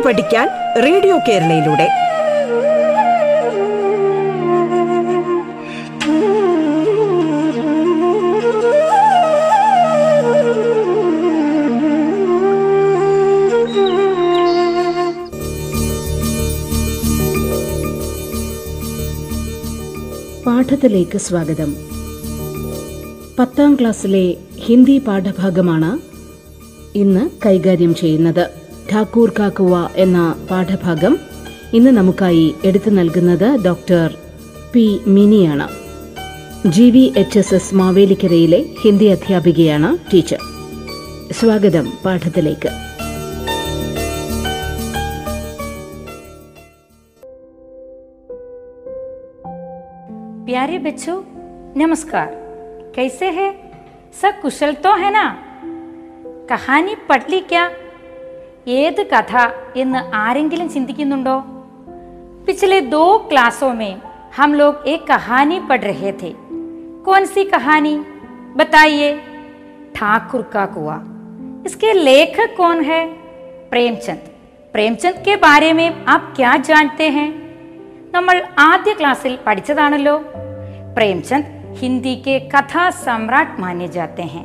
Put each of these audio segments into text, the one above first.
പാട്ട് പഠിക്കാൻ റേഡിയോ കേരളയിലൂടെ. പാഠത്തിലേക്ക് സ്വാഗതം. പത്താം ക്ലാസ്സിലെ ഹിന്ദി പാഠഭാഗമാണ് ഇന്ന് കൈകാര്യം ചെയ്യുന്നത്. ഠാക്കൂർ കാക്കുവ എന്ന പാഠഭാഗം ഇന്ന് നമുക്കായി എടുത്തു നൽകുന്നത് doctor P മിനിയാണ് G V H S S മാവേലിക്കരയിലെ Hindi അധ്യാപികയാണ് ടീച്ചർ സ്വാഗതം പാഠത്തിലേക്ക് प्यारे बच्चों नमस्कार कैसे हैं सब कुशल तो है ना കഹാനി പഠി ക്യാ ഏത് കഥ എന്ന് ആരെങ്കിലും ചിന്തിക്കുന്നുണ്ടോ पिछले दो क्लासों में हम लोग एक कहानी पढ़ रहे थे कौन सी कहानी बताइए ठाकुर का कुआ इसके लेखक कौन है प्रेमचंद प्रेमचंद के बारे में आप क्या जानते हैं നമ്മൾ ആദ്യ ക്ലാസ്സിൽ പഠിച്ചതാണല്ലോ പ്രേംചന്ദ് ഹിന്ദിക്ക് കഥാ സമ്രാട്ട് മാന്യ ജാത്തെ ഹെ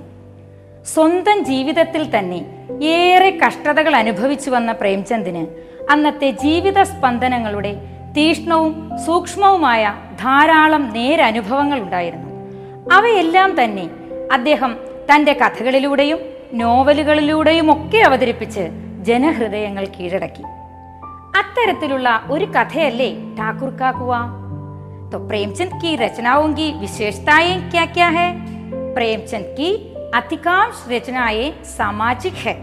സ്വന്തം ജീവിതത്തിൽ തന്നെ ഏറെ കഷ്ടതകൾ അനുഭവിച്ചു വന്ന പ്രേംചന്ദിന് അന്നത്തെ ജീവിത സ്പന്ദനങ്ങളുടെ തീക്ഷ്ണവും സൂക്ഷ്മവുമായ ധാരാളം നേരനുഭവങ്ങൾ ഉണ്ടായിരുന്നു. അവയെല്ലാം തന്നെ അദ്ദേഹം തന്റെ കഥകളിലൂടെയും നോവലുകളിലൂടെയും ഒക്കെ അവതരിപ്പിച്ച് ജനഹൃദയങ്ങൾ കീഴടക്കി. അത്തരത്തിലുള്ള ഒരു കഥയല്ലേ ടാക്കൂർ കാക്കുവ? പ്രേംചന്ദ് കി की रचनाओं की विशेषताएं क्या क्या है प्रेमचंद की അധികാംശ രചനയെ സാമാജിക് ഹെ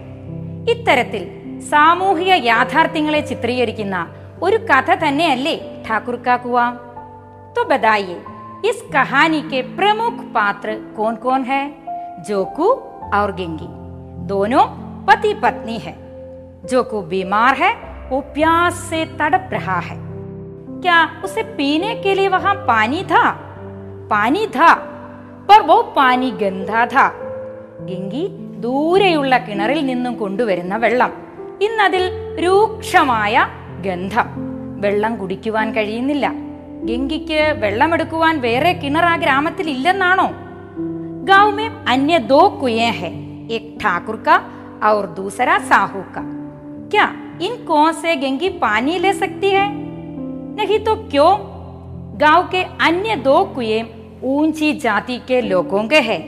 ഇത്തരത്തിൽ സാമൂഹിക യാഥാർത്ഥ്യങ്ങളെ ചിത്രീകരിക്കുന്ന ഒരു കഥ തന്നെയല്ലേ ठाकुर का कुआ तो बताइए इस कहानी के प्रमुख पात्र कौन कौन है जोकू और गिंगी दोनों पति पत्नी है जोकू बीमार है वो प्यास से तड़प रहा है क्या उसे पीने के लिए वहाँ पानी था पानी था पर वो पानी गंदा था ഗംഗി ദൂരെയുള്ള കിണറിൽ നിന്നും കൊണ്ടുവരുന്ന വെള്ളം ഇന്നതിൽ രൂക്ഷമായ ഗന്ധം വെള്ളം കുടിക്കുവാൻ കഴിയുന്നില്ല ഗംഗിക്ക് വെള്ളമെടുക്കുവാൻ വേറെ കിണർ ആ ഗ്രാമത്തിൽ ഇല്ലെന്നാണോ गांव में अन्य दो कुएं हैं एक ठाकुर का और दूसरा साहू का क्या इन कुओं से गंगी पानी ले सकती है नहीं तो क्यों गांव के अन्य दो कुएं ऊंची जाति के लोगों के हैं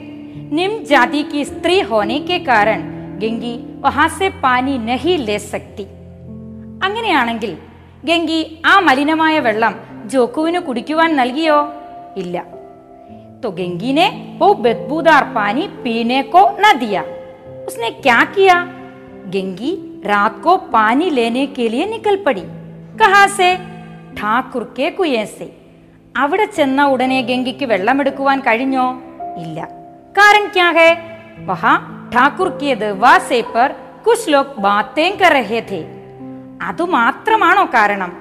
निम्न जाति की स्त्री होने के कारण गंगी वहां से पानी नहीं ले सकती അങ്ങനെയാണെങ്കിൽ ഗംഗി ആ മലിനമായ വെള്ളം ജോക്കുവിന് കുടിക്കുവാൻ നൽകിയോ ഇല്ല तो गंगी ने वो बदबूदार पानी पीने को न दिया उसने क्या किया गंगी रात को पानी लेने के लिए निकल पड़ी कहाँ से ഠാക്കുർ കെ കുയേസെ അവിടെ ചെന്ന ഉടനെ ഗംഗയ്ക്ക് വെള്ളമെടുക്കുവാൻ കഴിഞ്ഞോ ഇല്ല കാരണം ക്യാ ഹേ വഹാ ഠാക്കുർ കെ ദർവാസെ पर कुछ लोग बातें कर रहे थे അതുമാത്രമാണോ കാരണം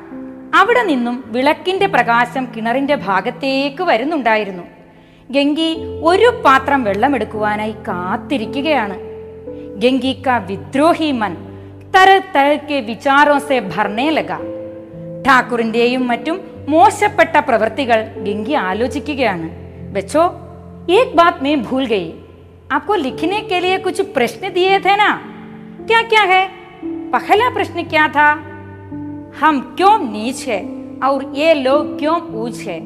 അവിടെ നിന്നും വിളക്കിന്റെ പ്രകാശം കിണറിന്റെ ഭാഗത്തേക്ക് വരുന്നുണ്ടായിരുന്നു ഗംഗി ഒരു പാത്രം വെള്ളമെടുക്കുവാനായി കാത്തിരിക്കുകയാണ് ഗംഗി കാ വിദ്രോഹി മൻ തര തരക്കെ വിചാരോ സെ ഭർണേ ലഗ ഠാക്കൂറിന്റെയും മറ്റും മോശപ്പെട്ട പ്രവൃത്തികൾ ഗംഗി ആലോചിക്കുകയാണ് ബച്ചോ एक बात मैं भूल गई। आपको लिखने के लिए कुछ प्रश्न दिए थे ना? क्या क्या है? पहला प्रश्न क्या था? हम क्यों नीच है और ये लोग क्यों ऊंच है?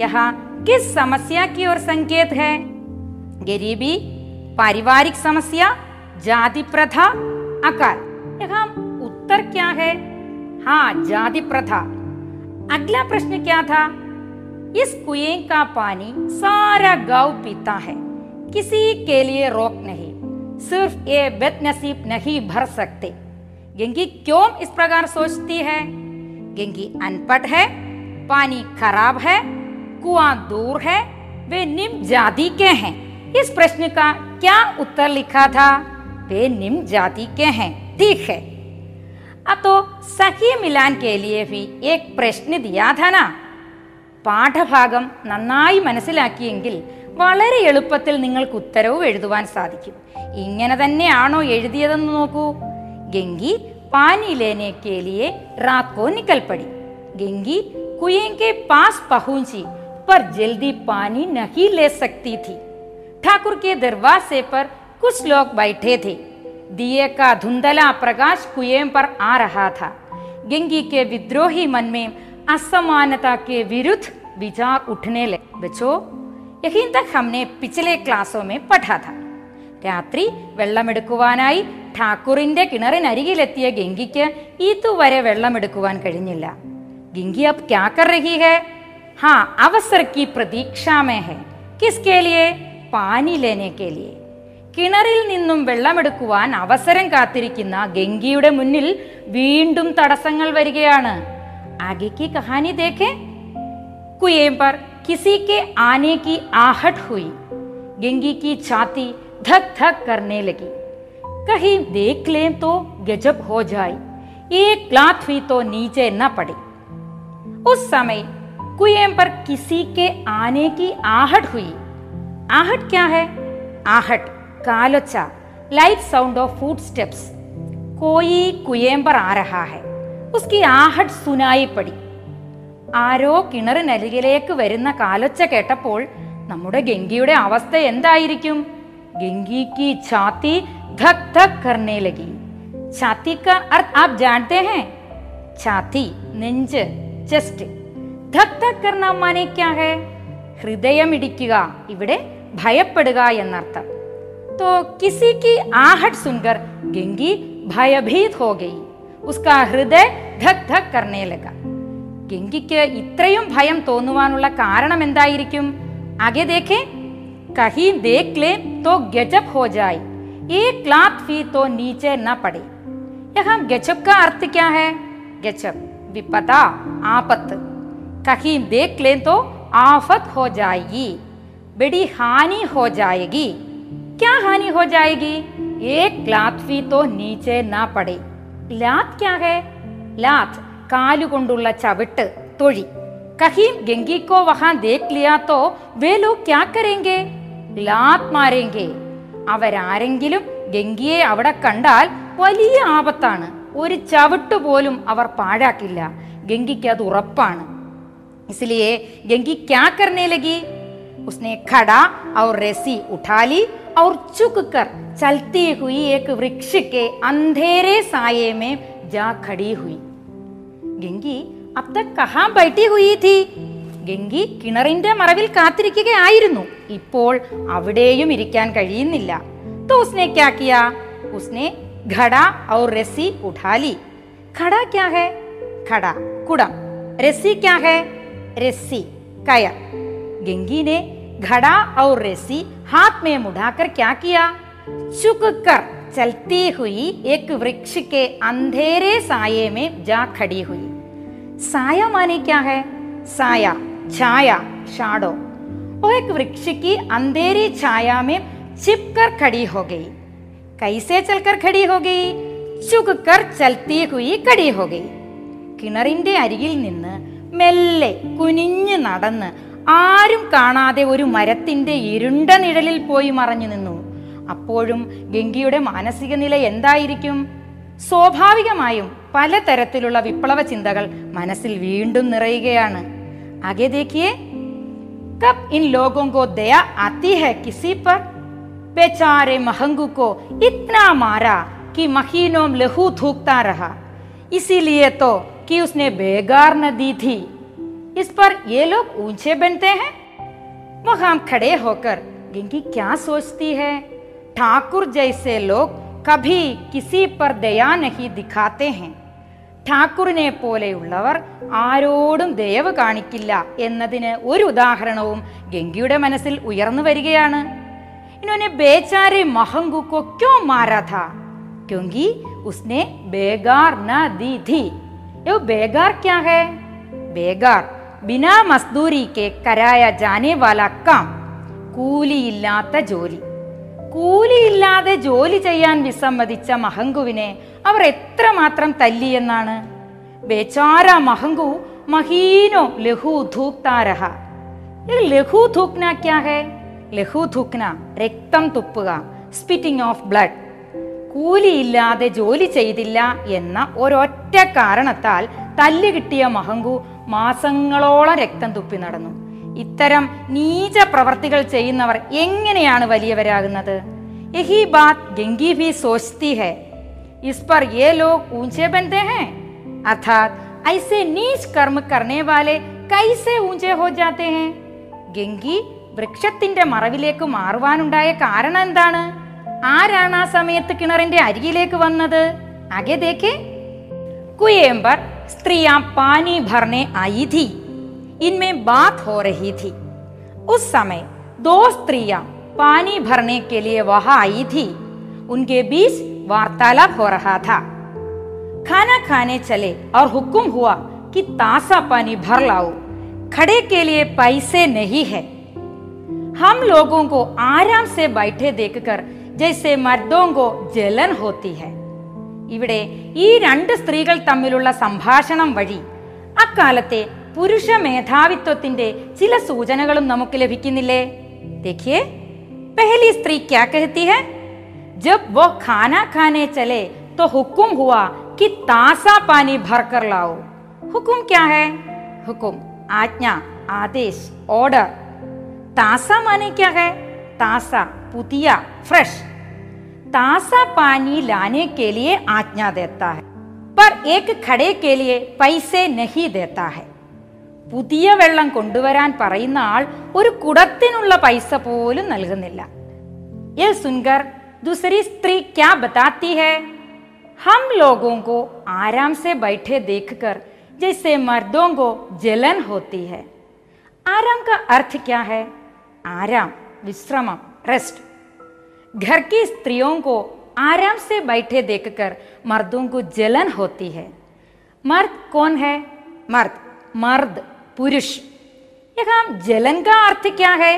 यहाँ किस समस्या की ओर संकेत है? गरीबी, पारिवारिक समस्या, जाति प्रथा अकाल यहाँ उत्तर क्या है? हाँ जाति प्रथा। अगला प्रश्न क्या था? इस कुएँ का पानी सारा गाँव पीता है। किसी के लिए रोक नहीं। सिर्फ़ ये बदनसीब नहीं भर सकते। गंगी क्यों इस प्रकार सोचती है? गंगी अनपढ़ है, पानी खराब है, कुआँ दूर है, वे निम्न जाति के हैं। इस प्रश्न का क्या उत्तर लिखा था? वे निम्न जाति के हैं। ठीक है। अब तो सही मिलान के लिए भी एक प्रश्न दिया था ना। പാഠഭാഗം നന്നായി മനസ്സിലാക്കിയെങ്കിൽ വളരെ എളുപ്പത്തിൽ നിങ്ങൾക്ക് ഉത്തരവും എഴുതുവാൻ സാധിക്കും ഇങ്ങനെ തന്നെയാണോ എഴുതിയതെന്ന് നോക്കൂ ഗംഗി पानी लेने के लिए रात को निकल पड़ी गंगी कुएं के पास पहुंची पर जल्दी पानी नहीं ले सकती थी ठाकुर के दरवाजे पर कुछ लोग बैठे थे दिए का धुंधला प्रकाश कुएं पर आ रहा था गंगी के विद्रोही मन में असमानता के विरुद्ध विचार उठने लगे बच्चों यही तक हमने पिछले क्लासों में पढ़ा था രാത്രി വെള്ളമെടുക്കുവാനായി ഠാക്കൂറിന്റെ കിണറിനരികിലെത്തിയ ഗംഗിക്ക് ഇതുവരെ വെള്ളമെടുക്കുവാൻ കഴിഞ്ഞില്ല ഗംഗി अब क्या कर रही है हाँ अवसर की प्रतीक्षा में है किसके लिए പാനി लेने के लिए കിണറിൽ നിന്നും വെള്ളമെടുക്കുവാൻ അവസരം കാത്തിരിക്കുന്ന ഗംഗിയുടെ മുന്നിൽ വീണ്ടും തടസ്സങ്ങൾ വരികയാണ് ആगे की कहानी देखें। कुएँ पर किसी के आने की आहट हुई। गंगी की छाती धक धक करने लगी। कहीं देख लें तो गजब हो जाए। एक लात हुई तो नीचे न पड़े। उस समय कुएँ पर किसी के आने की आहट हुई। आहट क्या है? आहट, कालोचा light sound of footsteps कोई कुएँ पर आ रहा है। उसकी आहट सुनाई पड़ी ആരോ കിണറിനരികിലേക്ക് വരുന്ന കാലൊച്ച കേട്ടപ്പോൾ നമ്മുടെ ഗംഗിയുടെ അവസ്ഥ എന്തായിരിക്കും ഗംഗിക്ക് ഛാത്തി ധക് ധക് കർണേ ലഗി ഛാത്തി का अर्थ आप जानते हैं ഛാത്തി നെഞ്ച് ചെസ്റ്റ് ധക് ധക് കർണ മാനെ ക്യാ है ഹൃദയം ഇടിക്കുക ഇവിടെ ഭയപ്പെടുക എന്നർത്ഥം तो किसी की आहट सुनकर गंगी भयभीत हो गई उसका हृदय धक धक करने लगा ഗംഗിക്ക് ഇത്രയും ഭയം തോന്നുവാനുള്ള കാരണം എന്തായിരിക്കും ആകെ ദേഖേ കഹി ദേഖ് ലേ തോ ഗജബ് ഹോ ജായ് एक लात फी तो नीचे न पड़े यहाँ गजब का अर्थ क्या है गजब विपदा आपत कहीं देख ले तो आफत हो जाएगी बड़ी हानि हो जाएगी क्या हानि हो जाएगी एक लात फी तो नीचे ना पड़े लात क्या है लात കാലുകൊണ്ടുള്ള ചവിട്ട് തൊഴി കഹീം ഗംഗിക്കോ വഹാൻ ദേഖ് ലിയാ തോ വേ ലോഗ് ക്യാ കരേങ്കെ ലാത് മാരേങ്കെ അവരാരെങ്കിലും ഗംഗിയെ അവിടെ കണ്ടാൽ വലിയ ആപത്താണ് ഒരു ചവിട്ട് പോലും അവർ പാഴാക്കില്ല ഗംഗിക്ക് അത് ഉറപ്പാണ് इसलिए गंगी क्या करने लगी उसने खड़ा और रस्सी उठा ली और झुक कर चलती हुई एक वृक्ष के अंधेरे साये में जा खड़ी हुई ഗംഗി अब तक कहाँ बैठी हुई थी ഗംഗി കിണറിന്റെ മറവിൽ കാത്തിരിക്കുകയായിരുന്നു ഇപ്പോൾ അവിടെയും ഇരിക്കാൻ കഴിയുന്നില്ല तो उसने क्या किया उसने घड़ा और रस्सी उठा ली खड़ा क्या है खड़ा कुड़म रस्सी क्या है रस्सी कयर गंगी ने घड़ा और रस्सी हाथ में मुड़ाकर क्या किया चुक कर चलती हुई एक वृक्ष के अंधेरे साये में जा खड़ी हुई साया माने क्या है साया छाया शाडो वो एक वृक्ष की अंधेरी छाया में छिप कर खड़ी हो गई कैसे चलकर खड़ी हो गई चुक कर चलती हुई खड़ी हो गई കിണറിന്റെ അരികിൽ നിന്ന് മെല്ലെ കുനിഞ്ഞു നടന്ന് ആരും കാണാതെ ഒരു മരത്തിന്റെ ഇരുണ്ട നിഴലിൽ പോയി മറഞ്ഞു നിന്നു അപ്പോഴും ഗംഗയുടെ മാനസിക നില എന്തായിരിക്കും സ്വാഭാവികമായും പലതരത്തിലുള്ള വിപ്ലവ ചിന്തകൾ മനസ്സിൽ വീണ്ടും നിറയുകയാണ് ആകെ ദേഖിയേ कब इन लोगों को दया आती है किसी पर बेचारे महंगू को इतना मारा कि महीनों में लहू थूकता रहा इसीलिए तो कि उसने बेगार न दी थी इस पर ये लोग ऊंचे बनते हैं वहां खड़े होकर गंगी क्या सोचती है ठाकुर जैसे लोग कभी किसी पर दया नहीं दिखाते हैं ഠാക്കൂറിനെ പോലെയുള്ളവർ ആരോടും ദയവ് കാണിക്കില്ല എന്നതിന് ഒരു ഉദാഹരണവും ഗംഗയുടെ മനസ്സിൽ ഉയർന്നു വരികയാണ് ഇന്നോനെ ബേചാരെ महंगू को क्यों मारा था क्योंकि उसने बेगार न दी थी ये बेगार क्या है बेगार ബിനാ മസ്ദൂരിക്ക് കരായ ജാനേവാല കാം കൂലിയില്ലാത്ത ജോലി. കൂലിയില്ലാതെ ജോലി ചെയ്യാൻ വിസമ്മതിച്ച മഹങ്കുവിനെ അവർ എത്രമാത്രം തല്ലിയെന്നാണ്? ബേചാര മഹങ്കു മഹീനോ ലഘു ധൂക്താരഹ. ലഘു രക്തം തുപ്പുക സ്പിറ്റിംഗ് ഓഫ് ബ്ലഡ് കൂലിയില്ലാതെ ജോലി ചെയ്തില്ല എന്ന ഒരൊറ്റ കാരണത്താൽ തല്ലുകിട്ടിയ മഹങ്കു മാസങ്ങളോളം രക്തം തുപ്പി നടന്നു ഇത്തരം നീച പ്രവർത്തികൾ ചെയ്യുന്നവർ എങ്ങനെയാണ് വലിയവരാകുന്നത് യഹി ബാത് ഗംഗി ഭി സോച്തി ഹെ इस पर ये लोग ऊंचे बनते हैं अर्थात ऐसे नीच कर्म करने वाले कैसे ऊंचे हो जाते हैं ഗംഗി വൃക്ഷത്തിന്റെ മറവിലേക്ക് മാറുവാനുണ്ടായ കാരണം എന്താണ് ആരാണ് ആ സമയത്ത് കിണറിന്റെ അരികിലേക്ക് വന്നത് ആകെ ദേഖേ कुएं पर स्त्रियाँ पानी भरने आई थी। इनमें बात हो रही थी। उस समय दो स्त्रियाँ पानी भरने के लिए वहाँ आई थी। उनके बीच वार्तालाप हो रहा था। खाना खाने चले और हुक्म हुआ कि तासा पानी भर लाओ। खड़े के लिए पैसे नहीं है। हम लोगों को आराम से बैठे देखकर जैसे मर्दों को जलन होती है। ഇവിടെ ഈ രണ്ട് സ്ത്രീകൾ തമ്മിലുള്ള സംഭാഷണം വഴി അക്കാലത്തെ പുരുഷ മേധാവിത്വത്തിന്റെ ചില സൂചനകളും നമുക്ക് ലഭിക്കുന്നില്ലേ देखिए पहली स्त्री क्या कहती है जब वो खाना खाने चले तो हुक्म हुआ कि तासा पानी भर कर लाओ हुक्म क्या है हुक्म आज्ञा आदेश ऑर्डर तासा माने क्या है तासा पुतिया फ्रेश तासा पानी लाने के लिए आज्ञा देता है पर एक खड़े के लिए पैसे नहीं देता है പുതിയ വെള്ളം കൊണ്ടുവരാൻ പറയുന്ന ആൾ ഒരു കുടത്തിനുള്ള പൈസ പോലും നൽകുന്നില്ല ये सुनकर दूसरी स्त्री क्या बताती है हम लोगों को आराम से बैठे देखकर जैसे मर्दों को जलन होती है आराम का अर्थ क्या है आराम विश्राम रेस्ट घर की स्त्रियों को आराम से बैठे देखकर मर्दों को जलन होती है मर्द कौन है मर्द मर्द पुरुष यहाँ जलन का अर्थ क्या है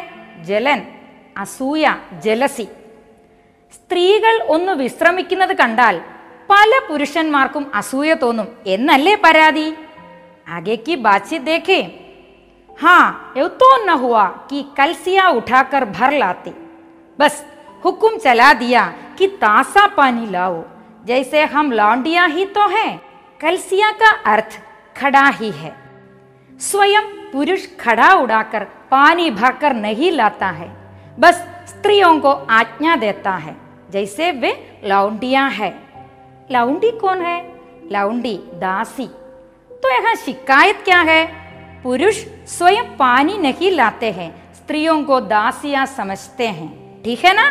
ജലൻ അസൂയ ജലസി സ്ത്രീകൾ ഒന്ന് വിശ്രമിക്കുന്നത് കണ്ടാൽ പല പുരുഷന്മാർക്കും അസൂയ തോന്നും എന്നല്ലേ പരാതി ആകേക്ക് ബാച്ചി ദേഖേ हाँ यो तो न हुआ कि कलसिया उठाकर भर लाते बस हुक्म चला दिया कि तासा पानी लाओ। जैसे हम लौंडिया ही तो हैं, कलसिया का अर्थ खड़ा ही है। स्वयं पुरुष खड़ा उड़ाकर पानी भरकर नहीं लाता है, बस स्त्रियों को आज्ञा देता है, जैसे वे लौंडिया है। लौंडी कौन है? लौंडी दासी। तो यहाँ शिकायत क्या है? पुरुष स्वयं पानी नहीं लाते हैं, स्त्रियों को दासियाँ समझते हैं, ठीक है ना?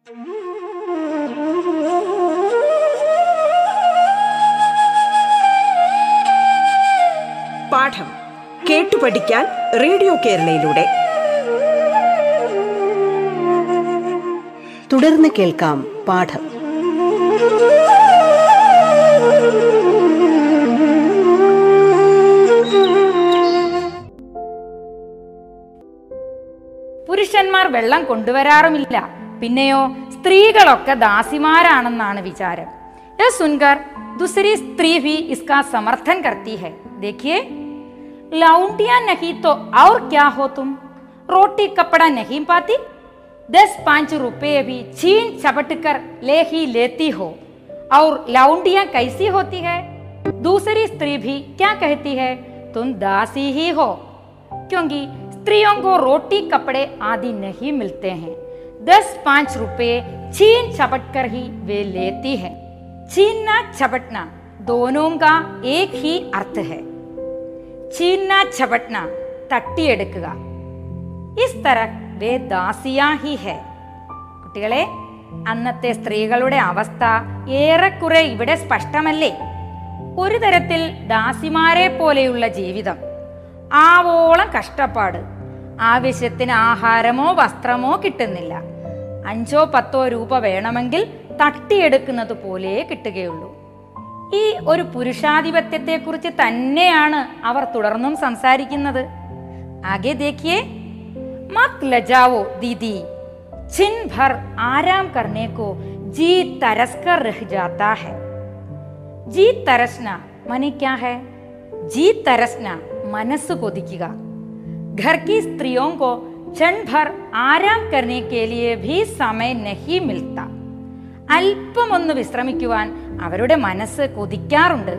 പാഠം കേട്ടു പഠിക്കാൻ റേഡിയോ കേരളയിലൂടെ. തുടർന്ന് കേൾക്കാം പാഠം. പുരുഷന്മാർ വെള്ളം കൊണ്ടുവരാറുമില്ല. പിന്നെയോ സ്ത്രീകളൊക്കെ ദാസിമാരാണെന്നാണ് വിചാരം ये सुनकर दूसरी स्त्री भी इसका समर्थन करती है देखिए लौंडिया नहीं तो और क्या हो तुम रोटी कपड़ा नहीं पाती दस पांच रुपए भी छीन चपट कर ले ही लेती हो और लौंडिया कैसी होती है दूसरी स्त्री भी क्या कहती है तुम दासी ही हो क्योंकि स्त्रियों को रोटी कपड़े आदि नहीं मिलते हैं दस पांच रुपए छीन छपट कर ही वे लेती है छीनना छपटना दोनों का एक ही अर्थ है छीनना छपटना തട്ടിയെടുക്കുക ഇസ് തരക് വേ ദാസിയാ ഹി ഹെ കുട്ടികളെ അന്നത്തെ സ്ത്രീകളുടെ അവസ്ഥ ഏറെക്കുറെ ഇവിടെ സ്പഷ്ടമല്ലേ ഒരു തരത്തിൽ ദാസിമാരെ പോലെയുള്ള ജീവിതം ആവോളം കഷ്ടപ്പാട് ആവശ്യത്തിന് ആഹാരമോ വസ്ത്രമോ കിട്ടുന്നില്ല അഞ്ചോ പത്തോ രൂപ വേണമെങ്കിൽ തട്ടിയെടുക്കുന്നത് പോലെ കിട്ടുകയുള്ളൂ ഈ ഒരു പുരുഷാധിപത്യത്തെക്കുറിച്ച് തന്നെയാണ് അവർ തുടർന്നും സംസാരിക്കുന്നത് ആകെ ദേഖിയേ മത് ലജാവോ ദീദി छिन भर आराम करने को जी तरस कर रह जाता है जी तरसना माने क्या है जी तरसना മനസ്സ് കൊതിക്കുക घर की स्त्रियों को क्षण भर आराम करने के लिए भी समय नहीं मिलता അല്പം ഒന്ന് വിശ്രമിക്കുവാൻ അവരുടെ മനസ്സ് കൊതിക്കാറുണ്ട്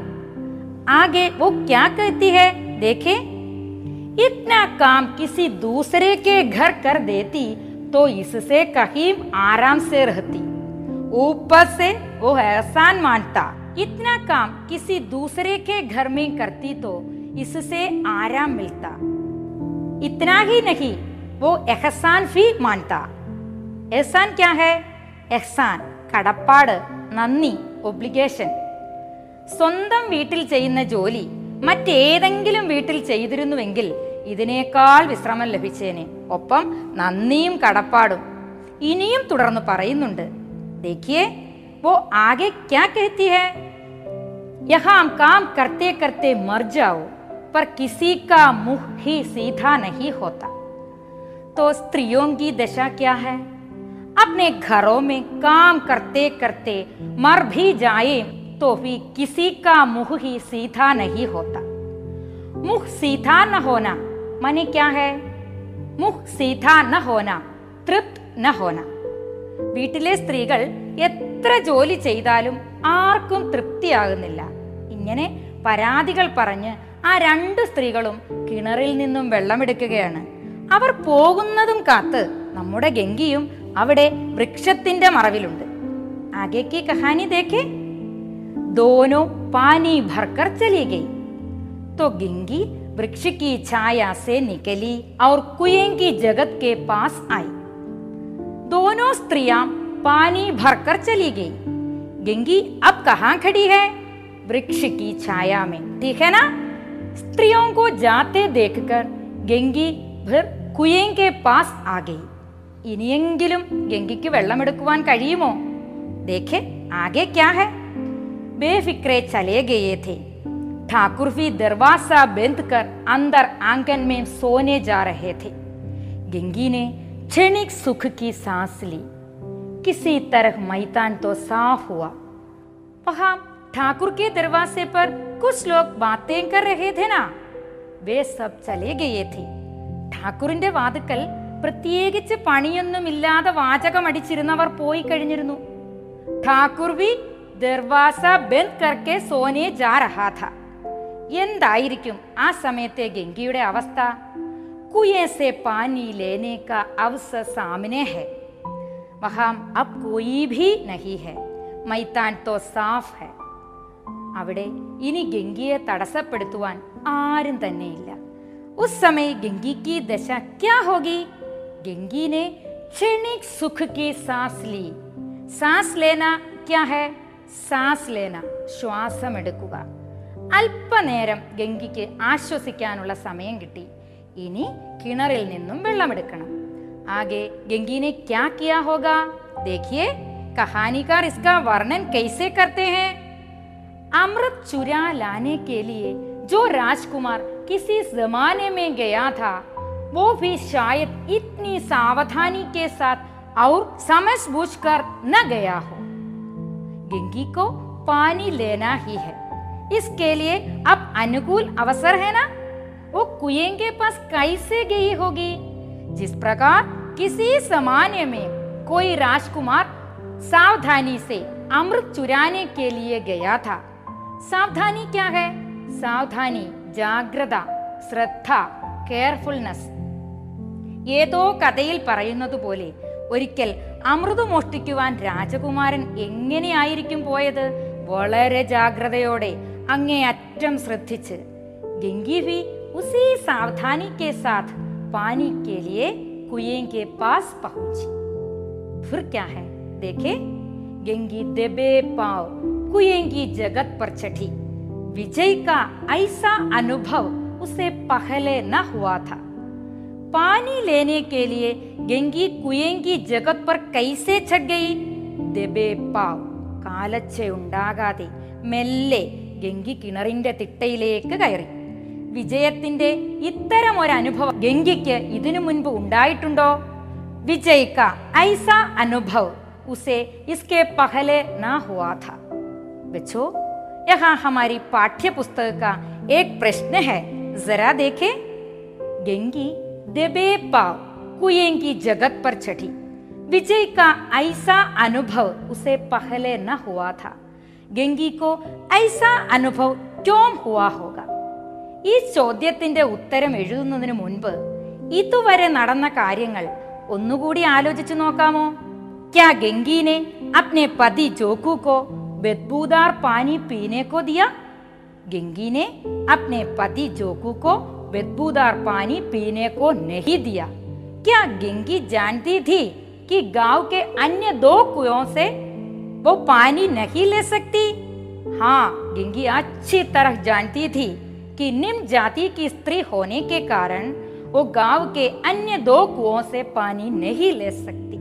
ആകെ वो क्या कहती है देखे इतना काम किसी दूसरे के घर कर देती तो इससे कहीं आराम से रहती ऊपर से वो एहसान मानता इतना काम किसी दूसरे के घर में करती तो इससे आराम मिलता इतना ही नहीं वो एहसान भी मानता एहसान क्या है എഹ്സാൻ കടപ്പാട് നന്ദി ഒബ്ലിഗേഷൻ സ്വന്തം വീട്ടിൽ ചെയ്യുന്ന ജോലി മറ്റേതെങ്കിലും വീട്ടിൽ ചെയ്തിരുന്നുവെങ്കിൽ ഇതിനേക്കാൾ വിശ്രമം ലഭിച്ചേനെ ഒപ്പം നന്ദിയും കടപ്പാടും ഇനിയും തുടർന്ന് പറയുന്നുണ്ട് देखिए वो आगे क्या कहती है यहाँ काम करते करते मर जाओ पर किसी का मुंह ही सीधा नहीं होता तो स्त्रियों की दशा क्या है अपने घरों में काम करते करते मर भी जाए तो भी किसी का मुंह ही सीधा नहीं होता मुख सीधा न होना माने क्या है മുഹ് സീധ ന ഹോന തൃപ്ത് ന ഹോന വീട്ടിലെ സ്ത്രീകൾ എത്ര ജോലി ചെയ്താലും ആർക്കും തൃപ്തിയാകുന്നില്ല ഇങ്ങനെ പരാതികൾ പറഞ്ഞ് ആ രണ്ട് സ്ത്രീകളും കിണറിൽ നിന്നും വെള്ളമെടുക്കുകയാണ് അവർ പോകുന്നതും കാത്ത് നമ്മുടെ ഗംഗിയും അവിടെ വൃക്ഷത്തിന്റെ മറവിലുണ്ട് ആകെ की कहानी देखे दोनों पानी भरकर चली गई तो गिंगी वृक्ष की छाया से निकली और कुएं की जगत के पास आई दोनों स्त्रियां पानी भरकर चली गई गंगी अब कहाँ खड़ी है वृक्ष की छाया में ठीक है ना स्त्रियों को जाते देखकर गंगी फिर കുയൻ കെ പാസ് ആ ഗയി ഇനിയെങ്കിലും ഗംഗയ്ക്ക് വെള്ളമെടുക്കുവാൻ കഴിയുമോ ദേഖെ ആകെ ക്യാ ഹെ ബേഫിക്രെ ചലേ ഗയേ थे ठाकुर भी दरवाजा बंद कर अंदर आंगन में सोने जा रहे थे गंगी ने क्षणिक सुख की सांस ली किसी तरह मैदान तो साफ हुआ वहां ठाकुर के दरवाजे पर कुछ लोग बातें कर रहे थे ना वे सब चले गए थे ഠാക്കൂറിന്റെ വാതുക്കൽ പ്രത്യേകിച്ച് പണിയൊന്നുമില്ലാതെ വാചകം അടിച്ചിരുന്നവർ പോയി കഴിഞ്ഞിരുന്നു ഠാക്കൂർ ബി ദർവാസ ബന്ദ് കർക്കെ സോനെ ജാ രഹാ ഥ എന്തായിരിക്കും ആ സമയത്തെ ഗംഗയുടെ അവസ്ഥ കുയേ സെ പാനി ലേനെ കാ അവസർ സാമനെ ഹെ വഹാം അബ് കോയി ഭി നഹി ഹെ മൈത്താൻ തോ സാഫ് ഹെ അവിടെ ഇനി ഗംഗിയെ തടസ്സപ്പെടുത്തുവാൻ ആരും തന്നെയില്ല. ഉസ് ശ്വാസമെടുക്കുക. അല്പനേരം ഗംഗിക്ക് ആശ്വസിക്കാനുള്ള സമയം കിട്ടി. ഇനി കിണറിൽ നിന്നും വെള്ളമെടുക്കണം. ആകെ ഗംഗീനെ ക്യാ ക്യാ ഹോഗ ദേഖിയേ കഹാനിക്കാർ ഇസ്കാ വർണൻ കൈസേ കർത്തേ ഹേ? अमृत चुरा लाने के लिए जो राजकुमार किसी जमाने में गया था, वो भी शायद इतनी सावधानी के साथ और समझ बूझ कर न गया हो। गंगी को पानी लेना ही है। इसके लिए अब अनुकूल अवसर है ना? वो कुएँ के पास कैसे गई होगी? जिस प्रकार किसी जमाने में कोई राजकुमार सावधानी से अमृत चुराने के लिए गया था സാവധാനി ക്യാ ഹെ? സാവധാനി ജാഗ്രത ശ്രദ്ധ കെയർഫുൾനെസ് ഏതോ കഥയിൽ പറയുന്നത് പോലെ ഒരിക്കൽ അമൃത് മോഷ്ടിക്കുവാൻ രാജകുമാരൻ എങ്ങനെയായിരിക്കും പോയത്? വളരെ ജാഗ്രതയോടെ അങ്ങേ അറ്റം ശ്രദ്ധിച്ച് ഗംഗി ഫിർ ക്യാ ഹെ? ദേഖേ ഗംഗി ദബേ പാവ് कुएं की जगत पर चढ़ी विजय का ऐसा अनुभव उसे पहले न हुआ था पानी लेने के लिए गंगी कुएं की जगत पर कैसे चढ़ गई ദബേപ്പാവ് കാലച്ചയുണ്ടാകാതെ മെല്ലെ ഗംഗി കിണറിന്റെ തിട്ടയിലേക്ക് കയറി വിജയത്തിന്റെ ഇത്തരം ഒരു അനുഭവം ഗംഗയ്ക്ക് ഇതിനു മുൻപ് ഉണ്ടായിട്ടുണ്ടോ विजय का ऐसा अनुभव उसे इसके पहले ना हुआ था बच्चों यहाँ हमारी पाठ्य पुस्तक का एक प्रश्न है जरा देखें गंगी दबे पाव कुएं की जगत पर चढ़ी विजय का ऐसा अनुभव उसे पहले न हुआ था गंगी को ऐसा अनुभव क्यों हुआ होगा ഈ ചോദ്യത്തിന്റെ ഉത്തരം എഴുതുന്നതിന് മുൻപ് ഇതുവരെ നടന്ന കാര്യങ്ങൾ ഒന്നുകൂടി ആലോചിച്ചു നോക്കാമോ ക്യാ ഗംഗീനെ അപ്നെ പതി ജോക്കു കോ बदबूदार पानी पीने को दिया। गिंगी ने अपने पति जोकू को बदबूदार पानी पीने को नहीं दिया। क्या गिंगी जानती थी कि गाँव के अन्य दो कुओं से वो पानी नहीं ले सकती? हाँ गिंगी अच्छी तरह जानती थी कि निम्न जाति की स्त्री होने के कारण वो गाँव के अन्य दो कुओं से पानी नहीं ले सकती।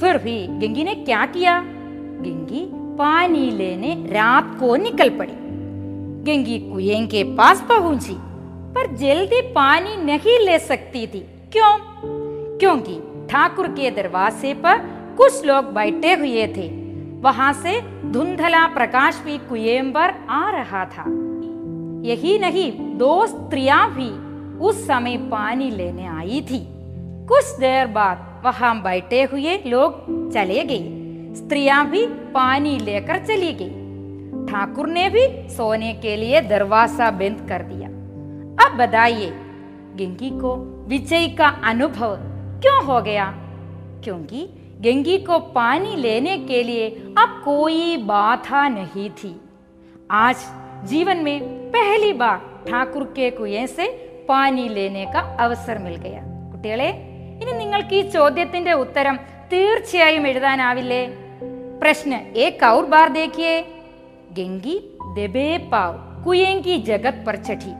फिर भी गिंगी ने क्या किया? गिंगी पानी लेने रात को निकल पड़ी। गंगी कुएँ के पास पहुँची, पर जल्दी पानी नहीं ले सकती थी। क्यों? क्योंकि ठाकुर के दरवाजे पर कुछ लोग बैठे हुए थे। वहाँ से धुंधला प्रकाश भी कुएँ पर आ रहा था। यही नहीं, दो स्त्रियाँ भी उस समय पानी लेने आई थी। कुछ देर बाद वहाँ बैठे हुए लोग चले गए। स्त्रियां भी पानी लेकर चली गई ठाकुर ने भी सोने के लिए दरवाजा बंद कर दिया अब बताइए गंगी को विजय का अनुभव क्यों हो गया क्योंकि गंगी को पानी लेने के लिए अब कोई बाधा नहीं थी आज जीवन में पहली बार ठाकुर के कुएं से പാനി ലേനെ का അവസർ മിൽ ഗയ കുട്ടികളെ ഇനി നിങ്ങൾക്ക് ഈ ചോദ്യത്തിന്റെ ഉത്തരം തീർച്ചയായും എഴുതാനാവില്ലേ प्रश्न एक और बार देखिए। गेंगी, देबे पाव, कुएँगी जगत पर चढ़ी।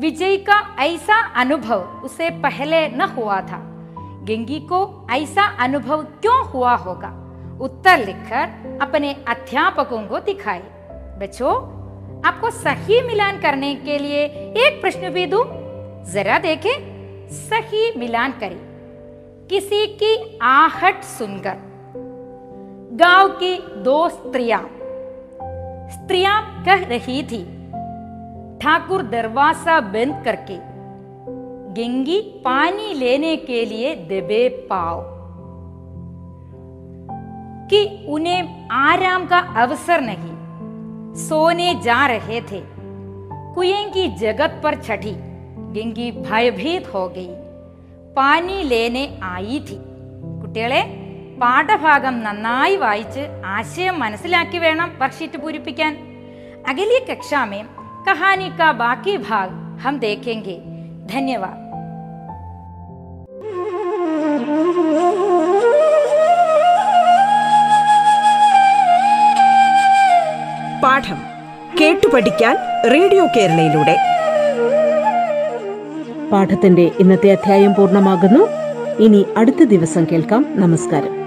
विजय का ऐसा अनुभव उसे पहले न हुआ था। गेंगी को ऐसा अनुभव क्यों हुआ होगा? उत्तर लिखकर अपने अध्यापकों को दिखाए। बच्चों, आपको सही मिलान करने के लिए एक प्रश्न भी दू। जरा देखें, सही मिलान करें। किसी की आहट सुनकर। गाँव की दो स्त्रियाँ। स्त्रियाँ कह रही थी, ठाकुर दरवाज़ा बंद करके गिंगी पानी लेने के लिए दबे पाओ कि उन्हें आराम का अवसर नहीं, सोने जा रहे थे। कुएँ की जगत पर छठी गिंगी भयभीत हो गई। पानी लेने आई थी। कुटेले പാഠഭാഗം നന്നായി വായിച്ച് ആശയം മനസ്സിലാക്കി വേണം വർക്ക്ഷീറ്റ് പൂരിപ്പിക്കാൻ. അകലിയ കക്ഷാമേം കഹാനി കാ ബാക്കി ഭാഗ് ഹം ദേഖേങ്കെ ധന്യവാദ് പാഠം കേട്ടു പഠിക്കാൻ റേഡിയോ കേരളയിലൂടെ. പാഠത്തിന്റെ ഇന്നത്തെ അധ്യായം പൂർണമാകുന്നു. ഇനി അടുത്ത ദിവസം കേൾക്കാം. നമസ്കാരം.